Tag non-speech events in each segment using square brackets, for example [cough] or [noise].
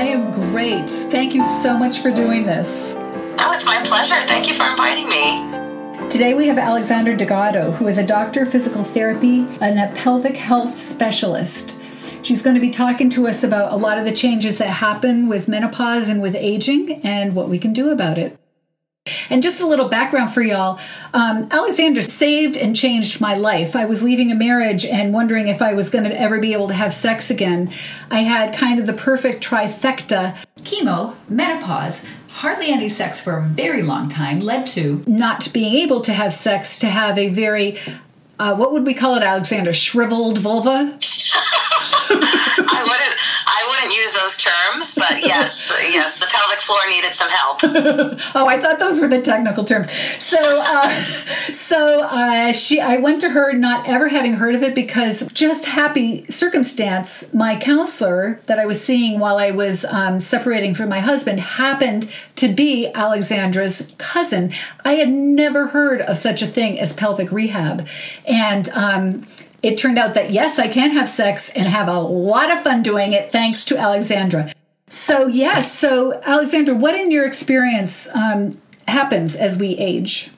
I am great. Thank you so much for doing this. Oh, it's my pleasure. Thank you for inviting me. Today we have Alexandra Degado, who is a doctor of physical therapy and a pelvic health specialist. She's going to be talking to us about a lot of the changes that happen with menopause and with aging and what we can do about it. And just a little background for y'all um, Alexandra saved and changed my life. I was leaving a marriage and wondering if I was going to ever be able to have sex again. I had kind of the perfect trifecta chemo, menopause, hardly any sex for a very long time, led to not being able to have sex, to have a very uh, what would we call it, Alexander? Shriveled vulva? [laughs] [laughs] I wouldn't. I wouldn't use those terms, but yes, yes, the pelvic floor needed some help. [laughs] oh, I thought those were the technical terms. So, uh, so uh, she, I went to her, not ever having heard of it, because just happy circumstance. My counselor that I was seeing while I was um, separating from my husband happened to be Alexandra's cousin. I had never heard of such a thing as pelvic rehab, and. Um, it turned out that yes, I can have sex and have a lot of fun doing it thanks to Alexandra. So, yes, so Alexandra, what in your experience um, happens as we age?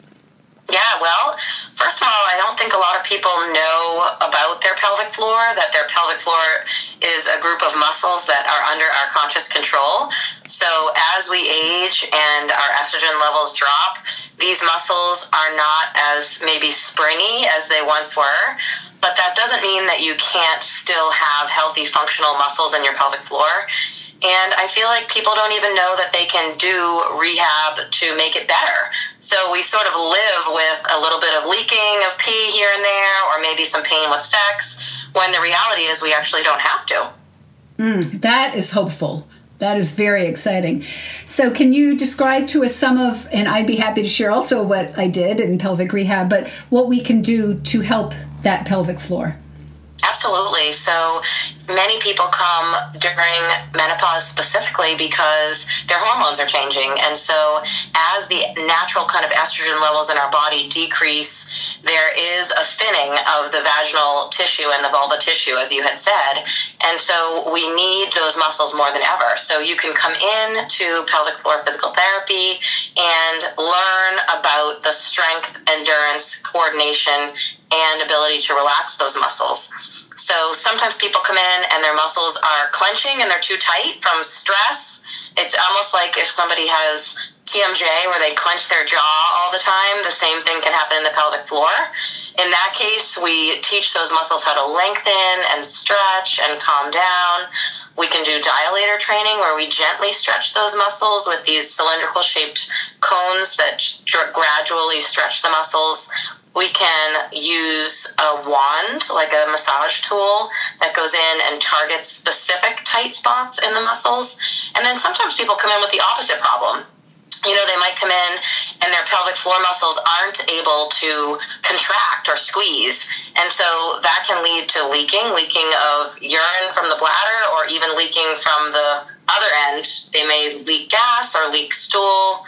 Yeah, well, first of all, I don't think a lot of people know about their pelvic floor, that their pelvic floor is a group of muscles that are under our conscious control. So as we age and our estrogen levels drop, these muscles are not as maybe springy as they once were but that doesn't mean that you can't still have healthy functional muscles in your pelvic floor. And I feel like people don't even know that they can do rehab to make it better. So we sort of live with a little bit of leaking of pee here and there, or maybe some pain with sex, when the reality is we actually don't have to. Mm, that is hopeful. That is very exciting. So, can you describe to us some of, and I'd be happy to share also what I did in pelvic rehab, but what we can do to help that pelvic floor? Absolutely. So many people come during menopause specifically because their hormones are changing. And so, as the natural kind of estrogen levels in our body decrease, there is a thinning of the vaginal tissue and the vulva tissue, as you had said. And so, we need those muscles more than ever. So, you can come in to pelvic floor physical therapy and learn about the strength, endurance, coordination, and ability to relax those muscles. So sometimes people come in and their muscles are clenching and they're too tight from stress. It's almost like if somebody has TMJ where they clench their jaw all the time, the same thing can happen in the pelvic floor. In that case, we teach those muscles how to lengthen and stretch and calm down. We can do dilator training where we gently stretch those muscles with these cylindrical shaped cones that gradually stretch the muscles we can use a wand, like a massage tool, that goes in and targets specific tight spots in the muscles. And then sometimes people come in with the opposite problem. You know, they might come in and their pelvic floor muscles aren't able to contract or squeeze. And so that can lead to leaking, leaking of urine from the bladder, or even leaking from the other end. They may leak gas or leak stool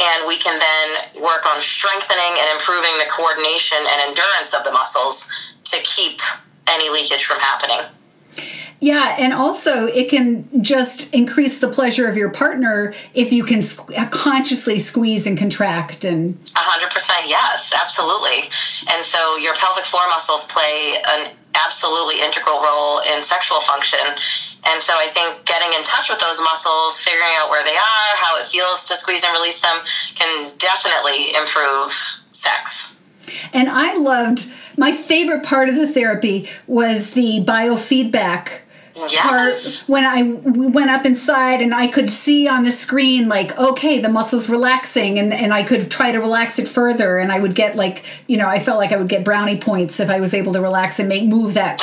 and we can then work on strengthening and improving the coordination and endurance of the muscles to keep any leakage from happening. Yeah, and also it can just increase the pleasure of your partner if you can consciously squeeze and contract and 100% yes, absolutely. And so your pelvic floor muscles play an absolutely integral role in sexual function. And so I think getting in touch with those muscles, figuring out where they are, how it feels to squeeze and release them can definitely improve sex. And I loved my favorite part of the therapy was the biofeedback yes. part when I went up inside and I could see on the screen like okay the muscles relaxing and and I could try to relax it further and I would get like you know I felt like I would get brownie points if I was able to relax and make move that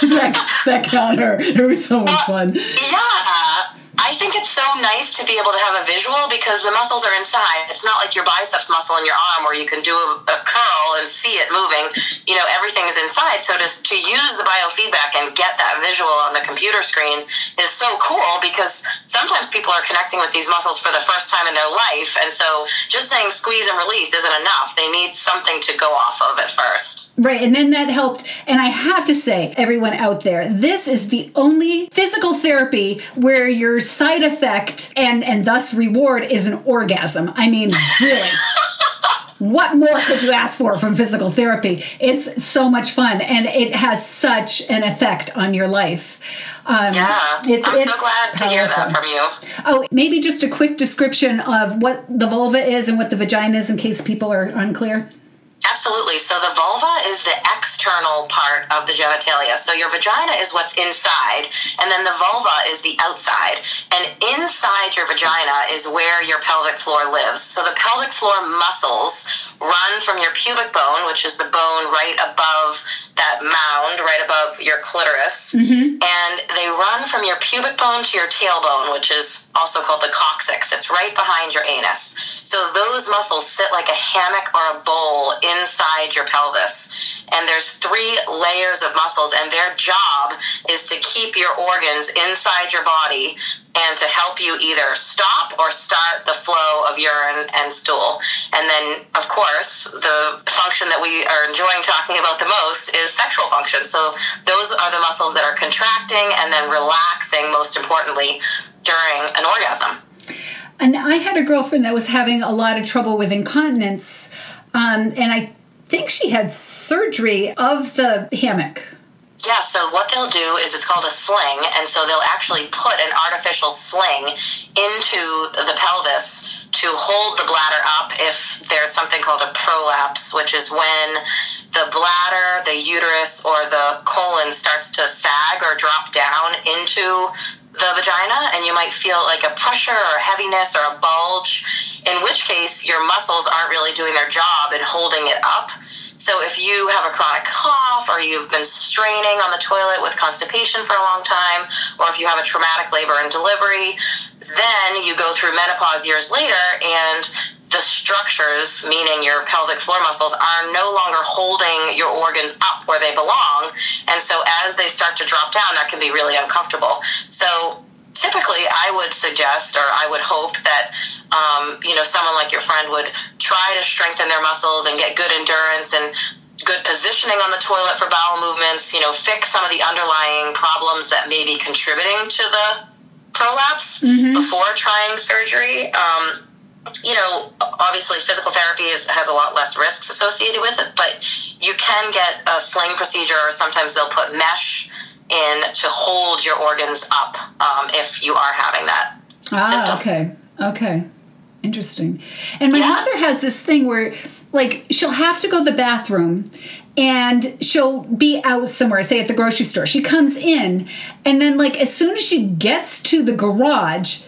[laughs] that, that counter it was so much fun. yeah I think it's so nice to be able to have a visual because the muscles are inside. It's not like your biceps muscle in your arm where you can do a, a curl and see it moving. You know, everything is inside. So to, to use the biofeedback and get that visual on the computer screen is so cool because sometimes people are connecting with these muscles for the first time in their life. And so just saying squeeze and release isn't enough. They need something to go off of at first. Right, and then that helped. And I have to say, everyone out there, this is the only physical therapy where your side effect and and thus reward is an orgasm. I mean, really. [laughs] what more could you ask for from physical therapy? It's so much fun and it has such an effect on your life. Um, yeah, it's, I'm it's so glad powerful. to hear that from you. Oh, maybe just a quick description of what the vulva is and what the vagina is in case people are unclear. Absolutely. So the vulva is the external part of the genitalia. So your vagina is what's inside, and then the vulva is the outside. And inside your vagina is where your pelvic floor lives. So the pelvic floor muscles run from your pubic bone, which is the bone right above that mound, right above your clitoris, mm-hmm. and they run from your pubic bone to your tailbone, which is also called the coccyx. It's right behind your anus. So those muscles sit like a hammock or a bowl inside your pelvis. And there's three layers of muscles, and their job is to keep your organs inside your body and to help you either stop or start the flow of urine and stool. And then, of course, the function that we are enjoying talking about the most is sexual function. So those are the muscles that are contracting and then relaxing, most importantly, during an orgasm. And I had a girlfriend that was having a lot of trouble with incontinence, um, and I think she had surgery of the hammock. Yeah, so what they'll do is it's called a sling, and so they'll actually put an artificial sling into the pelvis to hold the bladder up if there's something called a prolapse, which is when the bladder, the uterus, or the colon starts to sag or drop down into the vagina and you might feel like a pressure or heaviness or a bulge, in which case your muscles aren't really doing their job in holding it up. So if you have a chronic cough or you've been straining on the toilet with constipation for a long time, or if you have a traumatic labor and delivery, then you go through menopause years later and the structures, meaning your pelvic floor muscles, are no longer holding your organs up where they belong. And so as they start to drop down, that can be really uncomfortable. So typically, I would suggest or I would hope that. Um, you know, someone like your friend would try to strengthen their muscles and get good endurance and good positioning on the toilet for bowel movements, you know, fix some of the underlying problems that may be contributing to the prolapse mm-hmm. before trying surgery. Um, you know, obviously physical therapy is, has a lot less risks associated with it, but you can get a sling procedure, or sometimes they'll put mesh in to hold your organs up um, if you are having that. Ah, symptom. okay, okay, interesting. And my yeah. mother has this thing where, like, she'll have to go to the bathroom and she'll be out somewhere, say at the grocery store. She comes in, and then, like, as soon as she gets to the garage,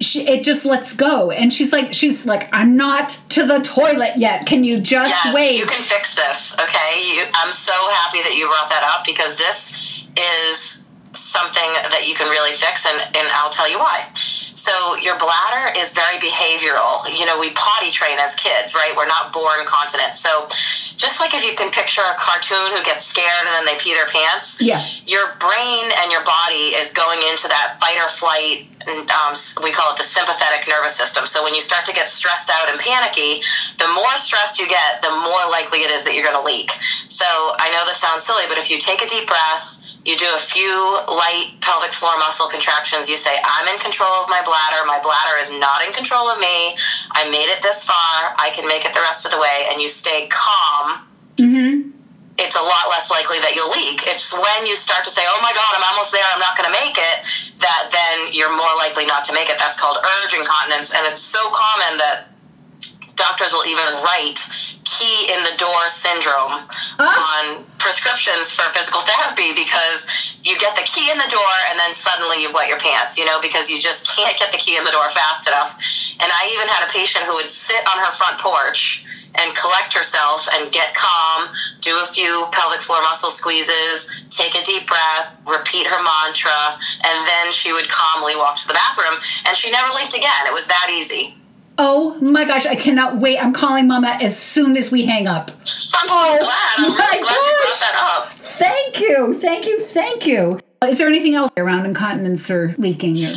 she, it just lets go and she's like she's like i'm not to the toilet yet can you just yes, wait you can fix this okay you, i'm so happy that you brought that up because this is something that you can really fix and, and i'll tell you why so your bladder is very behavioral. You know, we potty train as kids, right? We're not born continent. So just like if you can picture a cartoon who gets scared and then they pee their pants, yeah. your brain and your body is going into that fight or flight. Um, we call it the sympathetic nervous system. So when you start to get stressed out and panicky, the more stressed you get, the more likely it is that you're going to leak. So I know this sounds silly, but if you take a deep breath, you do a few light pelvic floor muscle contractions. You say, I'm in control of my bladder. My bladder is not in control of me. I made it this far. I can make it the rest of the way. And you stay calm. Mm-hmm. It's a lot less likely that you'll leak. It's when you start to say, oh my God, I'm almost there. I'm not going to make it, that then you're more likely not to make it. That's called urge incontinence. And it's so common that doctors will even write key in the door syndrome on prescriptions for physical therapy because you get the key in the door and then suddenly you wet your pants, you know, because you just can't get the key in the door fast enough. And I even had a patient who would sit on her front porch and collect herself and get calm, do a few pelvic floor muscle squeezes, take a deep breath, repeat her mantra, and then she would calmly walk to the bathroom. And she never leaked again. It was that easy. Oh my gosh, I cannot wait. I'm calling Mama as soon as we hang up. I'm so oh, glad. I'm really glad gosh. you brought that up. Thank you. Thank you. Thank you. Is there anything else around incontinence or leaking? Or?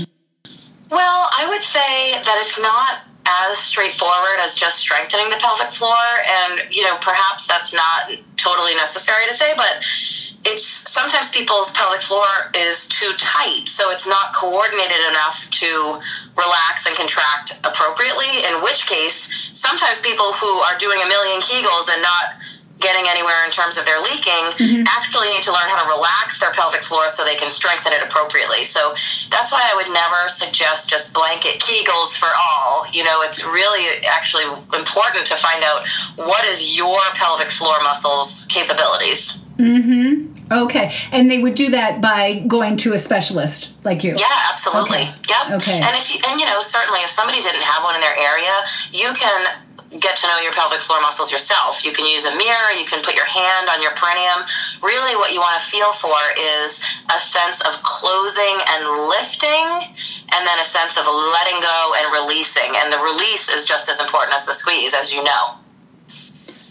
Well, I would say that it's not as straightforward as just strengthening the pelvic floor. And, you know, perhaps that's not totally necessary to say, but it's sometimes people's pelvic floor is too tight, so it's not coordinated enough to relax and contract appropriately. In which case, sometimes people who are doing a million Kegels and not getting anywhere in terms of their leaking mm-hmm. actually need to learn how to relax their pelvic floor so they can strengthen it appropriately. So that's why I would never suggest just blanket Kegels for all. You know, it's really actually important to find out what is your pelvic floor muscles capabilities. Mm-hmm. Okay, and they would do that by going to a specialist like you. Yeah, absolutely. Okay. Yep. Okay. And if you, and you know certainly if somebody didn't have one in their area, you can get to know your pelvic floor muscles yourself. You can use a mirror, you can put your hand on your perineum. Really, what you want to feel for is a sense of closing and lifting, and then a sense of letting go and releasing. And the release is just as important as the squeeze, as you know.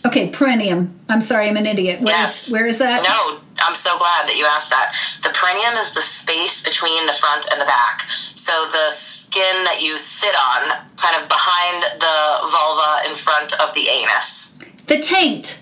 Okay, perineum. I'm sorry, I'm an idiot. Where yes. Where is that? No, I'm so glad that you asked that. The perineum is the space between the front and the back. So the skin that you sit on, kind of behind the vulva in front of the anus. The taint.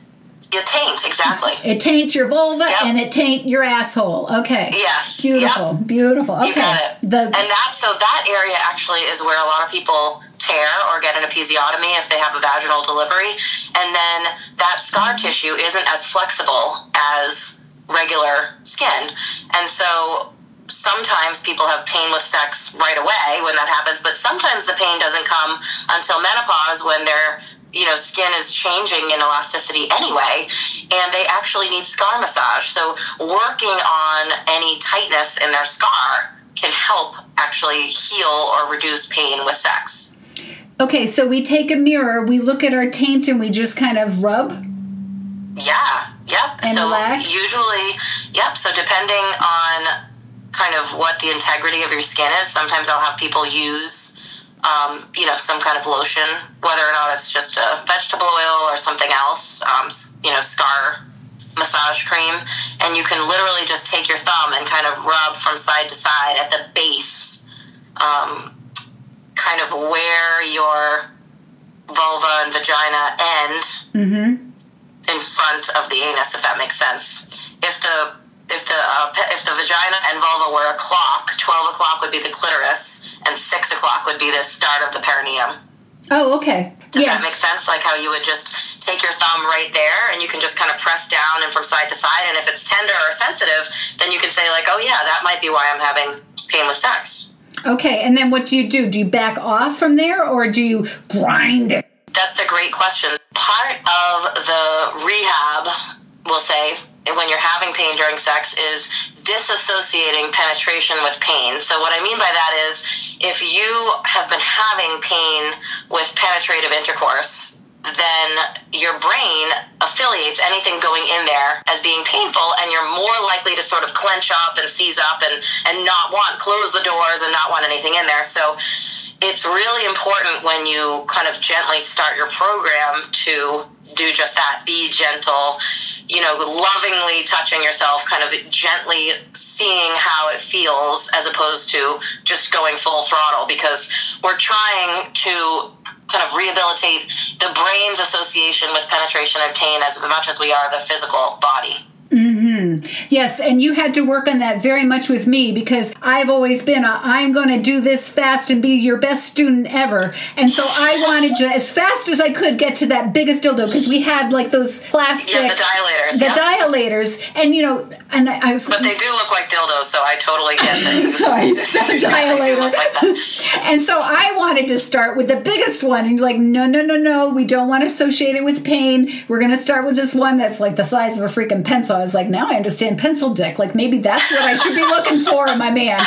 It taint, exactly. It taints your vulva yep. and it taint your asshole. Okay. Yes. Beautiful. Yep. Beautiful. Okay. You got it. The, and that so that area actually is where a lot of people tear or get an episiotomy if they have a vaginal delivery. And then that scar tissue isn't as flexible as regular skin. And so sometimes people have pain with sex right away when that happens, but sometimes the pain doesn't come until menopause when their you know skin is changing in elasticity anyway and they actually need scar massage so working on any tightness in their scar can help actually heal or reduce pain with sex okay so we take a mirror we look at our taint and we just kind of rub yeah Yep. And so relax? usually, yep. So depending on kind of what the integrity of your skin is, sometimes I'll have people use, um, you know, some kind of lotion, whether or not it's just a vegetable oil or something else, um, you know, scar massage cream, and you can literally just take your thumb and kind of rub from side to side at the base, um, of where your vulva and vagina end. Mm-hmm in front of the anus, if that makes sense. If the if the uh, if the vagina and vulva were a clock, twelve o'clock would be the clitoris, and six o'clock would be the start of the perineum. Oh, okay. Does yes. that make sense? Like how you would just take your thumb right there, and you can just kind of press down and from side to side. And if it's tender or sensitive, then you can say like, "Oh yeah, that might be why I'm having pain with sex." Okay, and then what do you do? Do you back off from there, or do you grind it? That's a great question. Part of the rehab, we'll say, when you're having pain during sex is disassociating penetration with pain. So, what I mean by that is if you have been having pain with penetrative intercourse, then your brain affiliates anything going in there as being painful, and you're more likely to sort of clench up and seize up and, and not want, close the doors and not want anything in there. So, it's really important when you kind of gently start your program to do just that be gentle you know lovingly touching yourself kind of gently seeing how it feels as opposed to just going full throttle because we're trying to kind of rehabilitate the brain's association with penetration and pain as much as we are the physical body Mm-hmm. Yes, and you had to work on that very much with me because I've always been I'm going to do this fast and be your best student ever. And so I wanted to, as fast as I could, get to that biggest dildo because we had like those plastic. Yeah, the dilators. The yeah. dilators. And, you know, and I, was. But they do look like dildos, so I totally get [laughs] it. Sorry, [laughs] the dilator. Like and so I wanted to start with the biggest one. And you're like, no, no, no, no. We don't want to associate it with pain. We're going to start with this one that's like the size of a freaking pencil. I was like, now I understand pencil dick. Like maybe that's what I should be looking for in my man.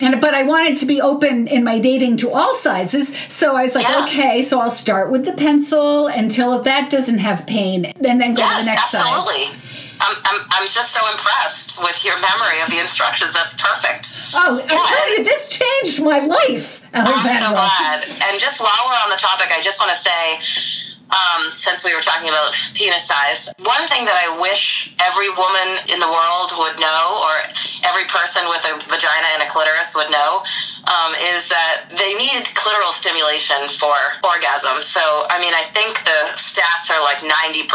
And but I wanted to be open in my dating to all sizes. So I was like, yeah. okay, so I'll start with the pencil until that doesn't have pain, and then go yes, to the next absolutely. size. I'm, I'm, I'm just so impressed with your memory of the instructions. That's perfect. Oh, yeah, I tell you, this changed my life, Alexandra. I'm so glad. And just while we're on the topic, I just want to say um, since we were talking about penis size, one thing that I wish every woman in the world would know, or every person with a vagina and a clitoris would know, um, is that they need clitoral stimulation for orgasm. So, I mean, I think the stats are like 90%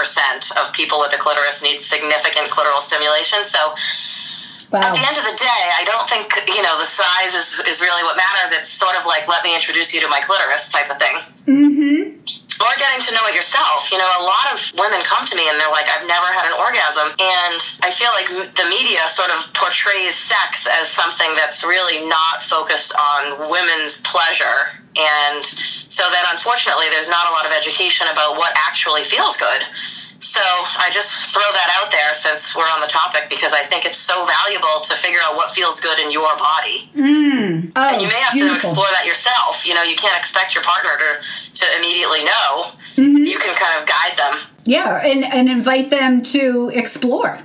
of people with a clitoris need significant clitoral stimulation. So, Wow. At the end of the day, I don't think you know the size is, is really what matters. It's sort of like let me introduce you to my clitoris type of thing. Mm-hmm. Or getting to know it yourself. You know, a lot of women come to me and they're like, I've never had an orgasm, and I feel like the media sort of portrays sex as something that's really not focused on women's pleasure. And so then, unfortunately, there's not a lot of education about what actually feels good. So I just throw that out there since we're on the topic because I think it's so valuable to figure out what feels good in your body. Mm. Oh, and you may have beautiful. to explore that yourself. You know, you can't expect your partner to, to immediately know. Mm-hmm. You can kind of guide them. Yeah, and, and invite them to explore.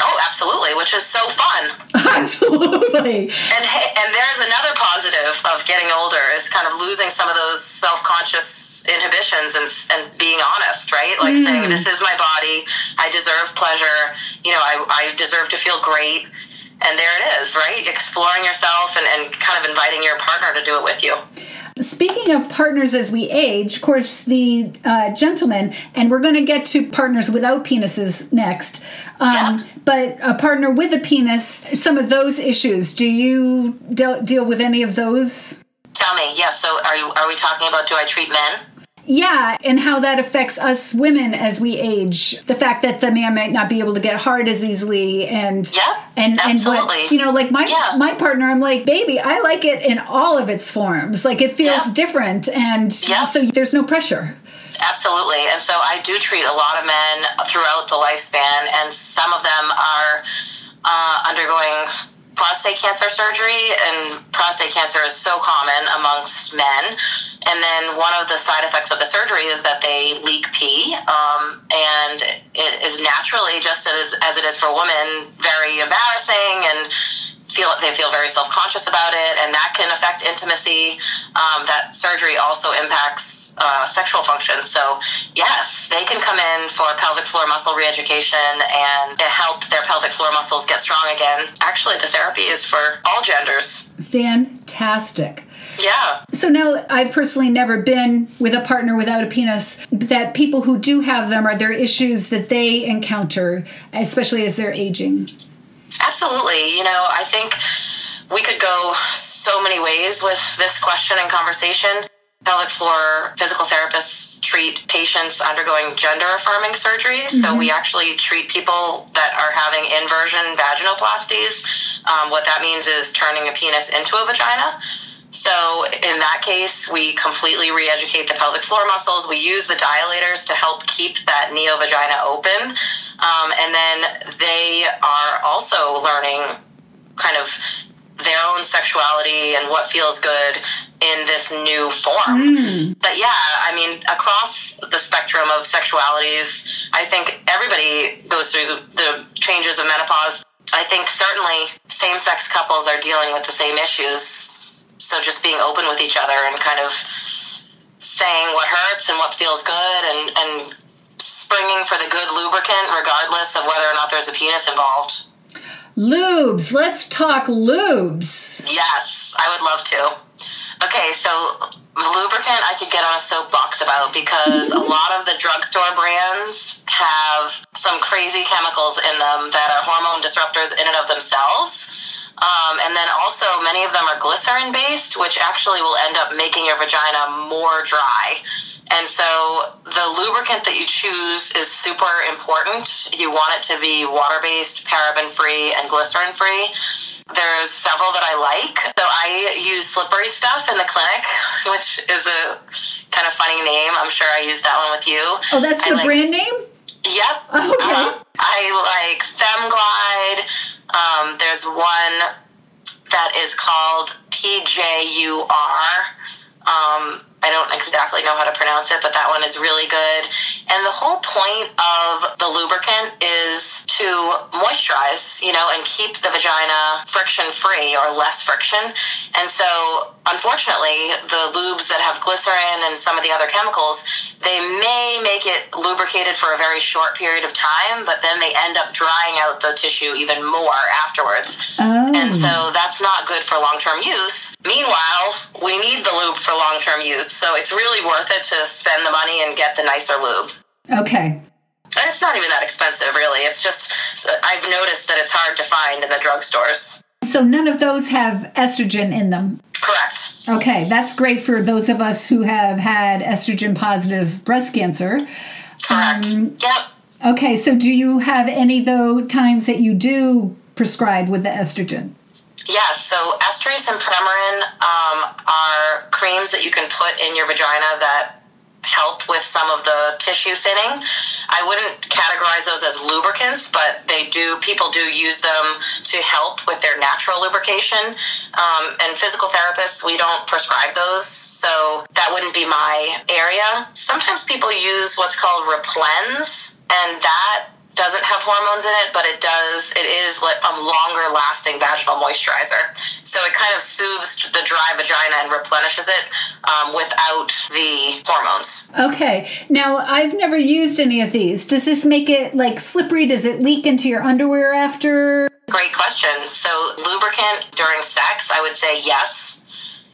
Oh, absolutely, which is so fun. [laughs] Absolutely. And and there's another positive of getting older is kind of losing some of those self-conscious inhibitions and and being honest, right? Like mm. saying this is my body, I deserve pleasure, you know, I I deserve to feel great. And there it is, right? Exploring yourself and, and kind of inviting your partner to do it with you. Speaking of partners as we age, of course, the uh, gentleman, and we're going to get to partners without penises next. Um, yeah. But a partner with a penis, some of those issues, do you de- deal with any of those? Tell me, yes. So, are you are we talking about do I treat men? Yeah, and how that affects us women as we age. The fact that the man might not be able to get hard as easily, and yeah, and absolutely. and what you know, like my yeah. my partner, I'm like, baby, I like it in all of its forms. Like it feels yeah. different, and yeah. so there's no pressure. Absolutely. And so I do treat a lot of men throughout the lifespan, and some of them are uh, undergoing prostate cancer surgery, and prostate cancer is so common amongst men. And then one of the side effects of the surgery is that they leak pee, um, and it is naturally, just as, as it is for women, very embarrassing and feel they feel very self conscious about it, and that can affect intimacy. Um, that surgery also impacts uh, sexual function. So yes, they can come in for pelvic floor muscle reeducation and help their pelvic floor muscles get strong again. Actually, the therapy is for all genders. Fantastic. Yeah. So now I've personally never been with a partner without a penis. That people who do have them are there issues that they encounter, especially as they're aging. Absolutely. You know, I think we could go so many ways with this question and conversation. Pelvic floor physical therapists treat patients undergoing gender affirming surgeries. Mm-hmm. So we actually treat people that are having inversion vaginoplasties. Um, what that means is turning a penis into a vagina. So in that case, we completely re-educate the pelvic floor muscles. We use the dilators to help keep that neovagina open, um, and then they are also learning kind of their own sexuality and what feels good in this new form. Mm. But yeah, I mean, across the spectrum of sexualities, I think everybody goes through the changes of menopause. I think certainly same sex couples are dealing with the same issues so just being open with each other and kind of saying what hurts and what feels good and, and springing for the good lubricant regardless of whether or not there's a penis involved. Lubes. Let's talk lubes. Yes, I would love to. Okay, so lubricant I could get on a soapbox about because a lot of the drugstore brands have some crazy chemicals in them that are hormone disruptors in and of themselves. Um, and then also, many of them are glycerin based, which actually will end up making your vagina more dry. And so, the lubricant that you choose is super important. You want it to be water based, paraben free, and glycerin free. There's several that I like. So, I use slippery stuff in the clinic, [laughs] which is a kind of funny name. I'm sure I used that one with you. Oh, that's I the like, brand name? Yep. Okay. Uh, I like FemGlide. Um, there's one that is called PJUR. Um, I don't exactly know how to pronounce it, but that one is really good. And the whole point of the lubricant is to moisturize, you know, and keep the vagina friction free or less friction. And so, unfortunately, the lubes that have glycerin and some of the other chemicals, they may make it lubricated for a very short period of time, but then they end up drying out the tissue even more afterwards. Oh. And so that's not good for long term use. Meanwhile, we need the lube for long term use. So it's really worth it to spend the money and get the nicer lube. Okay. And it's not even that expensive, really. It's just, I've noticed that it's hard to find in the drugstores. So none of those have estrogen in them. Correct. Okay, that's great for those of us who have had estrogen positive breast cancer. Correct. Um, yep. Okay, so do you have any though times that you do prescribe with the estrogen? Yes, so Estrace and Premarin um, are creams that you can put in your vagina that help with some of the tissue thinning. I wouldn't categorize those as lubricants, but they do. People do use them to help with their natural lubrication. Um, and physical therapists, we don't prescribe those, so that wouldn't be my area. Sometimes people use what's called Replens, and that doesn't have hormones in it, but it does. It is like a longer lasting vaginal moisturizer. So it kind of soothes the dry vagina and replenishes it um, without the hormones. Okay. Now, I've never used any of these. Does this make it like slippery? Does it leak into your underwear after? Great question. So, lubricant during sex, I would say yes,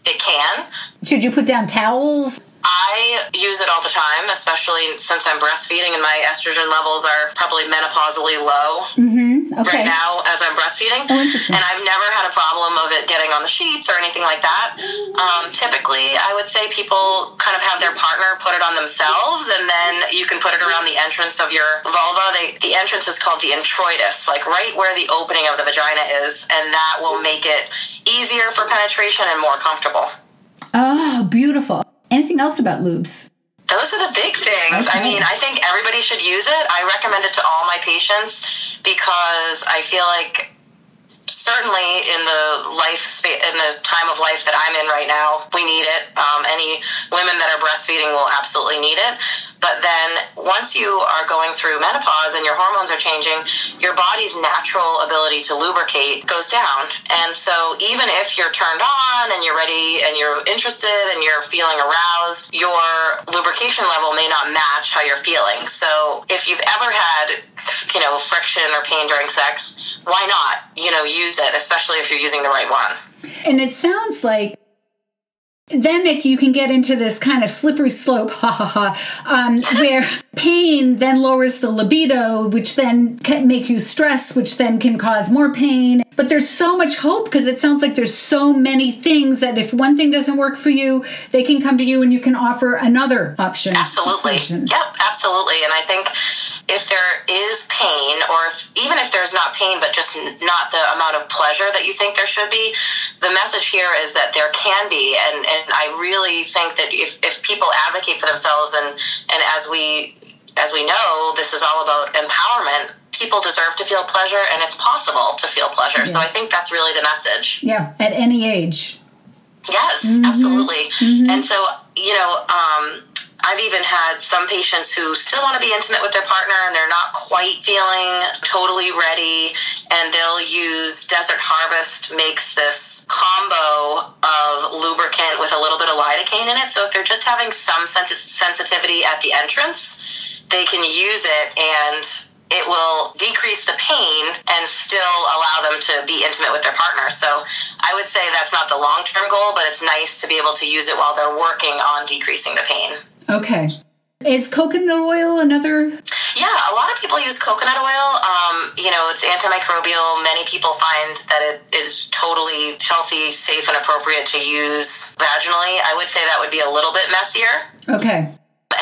it can. Should you put down towels? I use it all the time, especially since I'm breastfeeding and my estrogen levels are probably menopausally low Mm-hmm. Okay. right now as I'm breastfeeding. Oh. And I've never had a problem of it getting on the sheets or anything like that. Um, typically, I would say people kind of have their partner put it on themselves, and then you can put it around the entrance of your vulva. They, the entrance is called the introitus, like right where the opening of the vagina is, and that will make it easier for penetration and more comfortable. Oh, beautiful. Anything else about lubes? Those are the big things. Okay. I mean, I think everybody should use it. I recommend it to all my patients because I feel like certainly in the life spa- in the time of life that I'm in right now, we need it. Um, any women that are breastfeeding will absolutely need it. But then once you are going through menopause and your hormones are changing, your body's natural ability to lubricate goes down. And so even if you're turned on and you're ready and you're interested and you're feeling aroused, your lubrication level may not match how you're feeling. So if you've ever had, you know, friction or pain during sex, why not, you know, use it, especially if you're using the right one. And it sounds like then it, you can get into this kind of slippery slope, ha ha ha, um, [laughs] where pain then lowers the libido, which then can make you stress, which then can cause more pain. But there's so much hope because it sounds like there's so many things that if one thing doesn't work for you, they can come to you and you can offer another option. Absolutely. solution. Yep, absolutely. And I think if there is pain, or if, even if there's not pain, but just not the amount of pleasure that you think there should be, the message here is that there can be. And, and I really think that if, if people advocate for themselves, and, and as we as we know, this is all about empowerment. People deserve to feel pleasure, and it's possible to feel pleasure. So I think that's really the message. Yeah, at any age. Yes, absolutely. And so, you know, um, I've even had some patients who still want to be intimate with their partner and they're not quite feeling totally ready, and they'll use Desert Harvest makes this combo of lubricant with a little bit of lidocaine in it. So if they're just having some sens- sensitivity at the entrance, they can use it and it will decrease the pain and still allow them to be intimate with their partner. So I would say that's not the long term goal, but it's nice to be able to use it while they're working on decreasing the pain. Okay. Is coconut oil another? Yeah, a lot of people use coconut oil. Um, you know, it's antimicrobial. Many people find that it is totally healthy, safe, and appropriate to use vaginally. I would say that would be a little bit messier. Okay.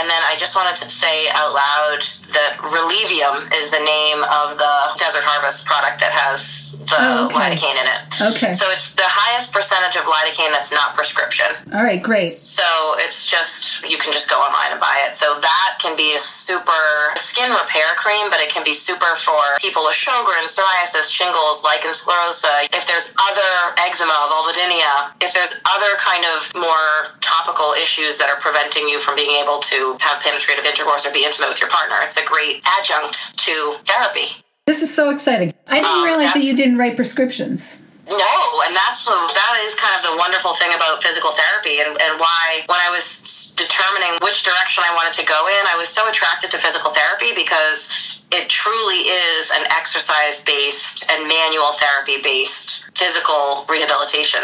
And then I just wanted to say out loud that Releveum is the name of the Desert Harvest product that has the Oh, okay. lidocaine in it. Okay. So it's the highest percentage of lidocaine that's not prescription. All right, great. So it's just you can just go online and buy it. So that can be a super skin repair cream, but it can be super for people with Sjogren's, psoriasis, shingles, lichen sclerosus. If there's other eczema, vulvodynia, if there's other kind of more topical issues that are preventing you from being able to have penetrative intercourse or be intimate with your partner, it's a great adjunct to therapy. This is so exciting. I didn't Um, realize that you didn't write prescriptions. No, and that's the, that is kind of the wonderful thing about physical therapy, and, and why when I was determining which direction I wanted to go in, I was so attracted to physical therapy because it truly is an exercise based and manual therapy based physical rehabilitation.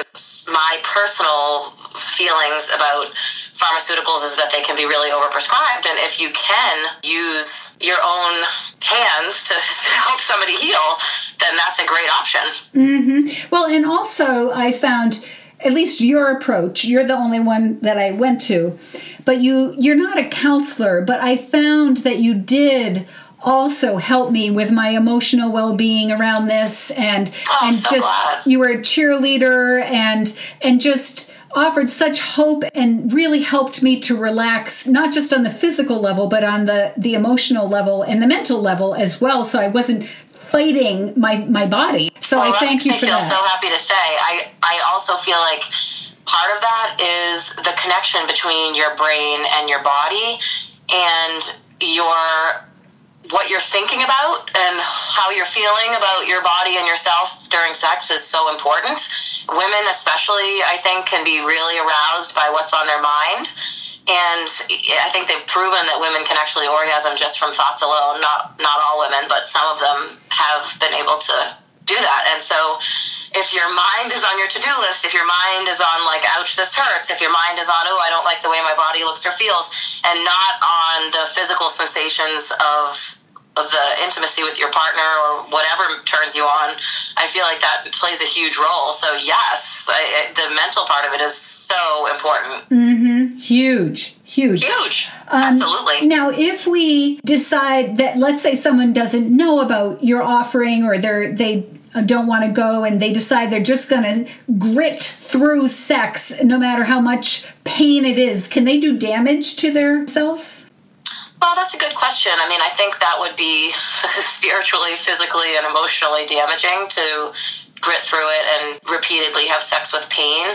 My personal feelings about pharmaceuticals is that they can be really overprescribed, and if you can use your own hands to, [laughs] to help somebody heal, then that's a great option. Mm-hmm. Well, and also I found at least your approach, you're the only one that I went to, but you you're not a counselor, but I found that you did also help me with my emotional well-being around this and Oh, and so just glad. you were a cheerleader and and just offered such hope and really helped me to relax not just on the physical level but on the the emotional level and the mental level as well so I wasn't fighting my my body so Well, I thank you for feel that so happy to say. I I also feel like part of that is the connection between your brain and your body, and your what you're thinking about and how you're feeling about your body and yourself during sex is so important. Women, especially, I think, can be really aroused by what's on their mind. And I think they've proven that women can actually orgasm just from thoughts alone. Not not all women, but some of them have been able to do that. And so, if your mind is on your to do list, if your mind is on like, ouch, this hurts, if your mind is on, oh, I don't like the way my body looks or feels, and not on the physical sensations of the intimacy with your partner or whatever turns you on, I feel like that plays a huge role. So yes, I, the mental part of it is so important. Mm-hmm. huge huge Huge, Um, absolutely. Now, if we decide that, let's say someone doesn't know about your offering or they're, they don't want to go and they decide they're just going to grit through sex no matter how much pain it is, can they do damage to themselves? Well, that's a good question. I mean, I think that would be [laughs] spiritually, physically, and emotionally damaging to grit through it and repeatedly have sex with pain.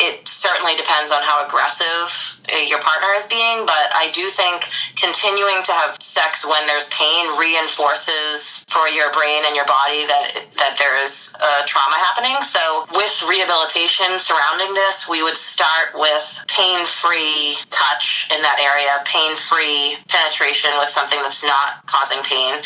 It certainly depends on how aggressive uh, your partner is being, but I do think continuing to have sex when there's pain reinforces for your brain and your body that that there is uh, trauma happening. So, with rehabilitation surrounding this, we would start with pain-free touch in that area, pain-free penetration with something that's not causing pain,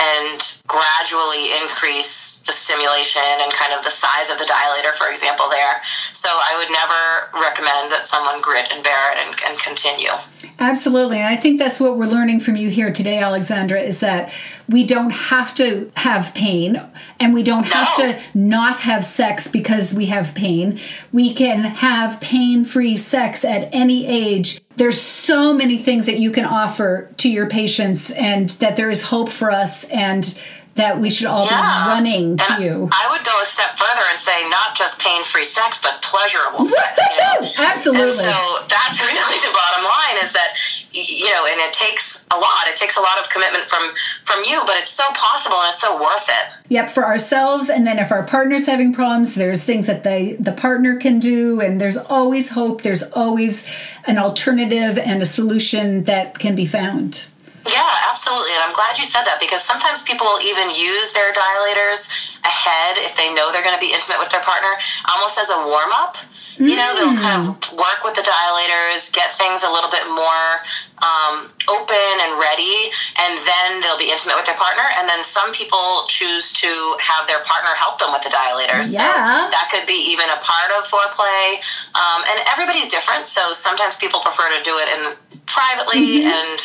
and gradually increase the stimulation and kind of the size of the dilator, for example, there. So I would never recommend that someone grit and bear it and, and continue. Absolutely. And I think that's what we're learning from you here today, Alexandra, is that we don't have to have pain and we don't have No. to not have sex because we have pain. We can have pain free sex at any age. There's so many things that you can offer to your patients, and that there is hope for us, and that we should all Yeah. be running to And you. I would go a step further and say not just pain-free sex, but pleasurable sex. You know? Absolutely. And so that's [laughs] really the bottom line is that you know, and it takes a lot. It takes a lot of commitment from from you, but it's so possible and it's so worth it. Yep, for ourselves, and then if our partner's having problems, there's things that they the partner can do, and there's always hope. There's always an alternative and a solution that can be found. Yeah, absolutely. And I'm glad you said that because sometimes people will even use their dilators ahead if they know they're going to be intimate with their partner, almost as a warm up. You know, they'll kind mm. of work with the dilators, get things a little bit more um, open and ready, and then they'll be intimate with their partner. And then some people choose to have their partner help them with the dilators. Yeah. So that could be even a part of foreplay. Um, and everybody's different. So sometimes people prefer to do it in privately and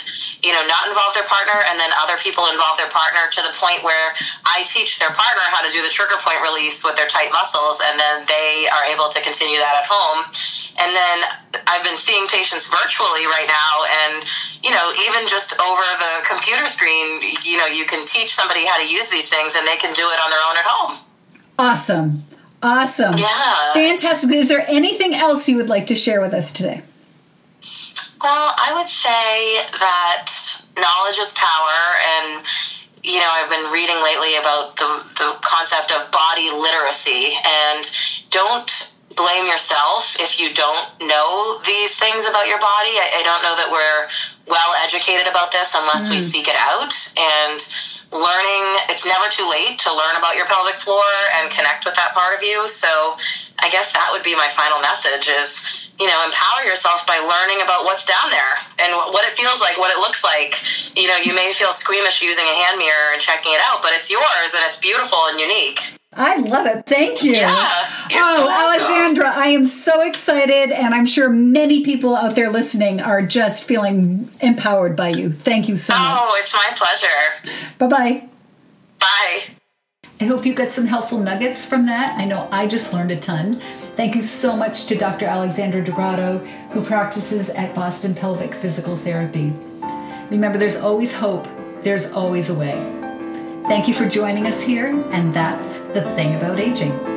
you know not involve their partner and then other people involve their partner to the point where i teach their partner how to do the trigger point release with their tight muscles and then they are able to continue that at home and then i've been seeing patients virtually right now and you know even just over the computer screen you know you can teach somebody how to use these things and they can do it on their own at home Awesome. Awesome. Yeah. Fantastic. Is there anything else you would like to share with us today? Well, I would say that knowledge is power, and you know, I've been reading lately about the the concept of body literacy, and don't blame yourself if you don't know these things about your body. I, I don't know that we're well educated about this unless we hmm. seek it out, and learning it's never too late to learn about your pelvic floor and connect with that part of you. So I guess that would be my final message is, you know, empower yourself by learning about what's down there and what it feels like, what it looks like. You know, you may feel squeamish using a hand mirror and checking it out, but it's yours and it's beautiful and unique. I love it. Thank you. Yeah, oh, so Alexandra, I am so excited, and I'm sure many people out there listening are just feeling empowered by you. Thank you so much. Oh, it's my pleasure. Bye bye. Bye. I hope you got some helpful nuggets from that. I know I just learned a ton. Thank you so much to Dr. Alexandra Degrado, who practices at Boston Pelvic Physical Therapy. Remember, there's always hope, there's always a way. Thank you for joining us here, and that's the thing about aging.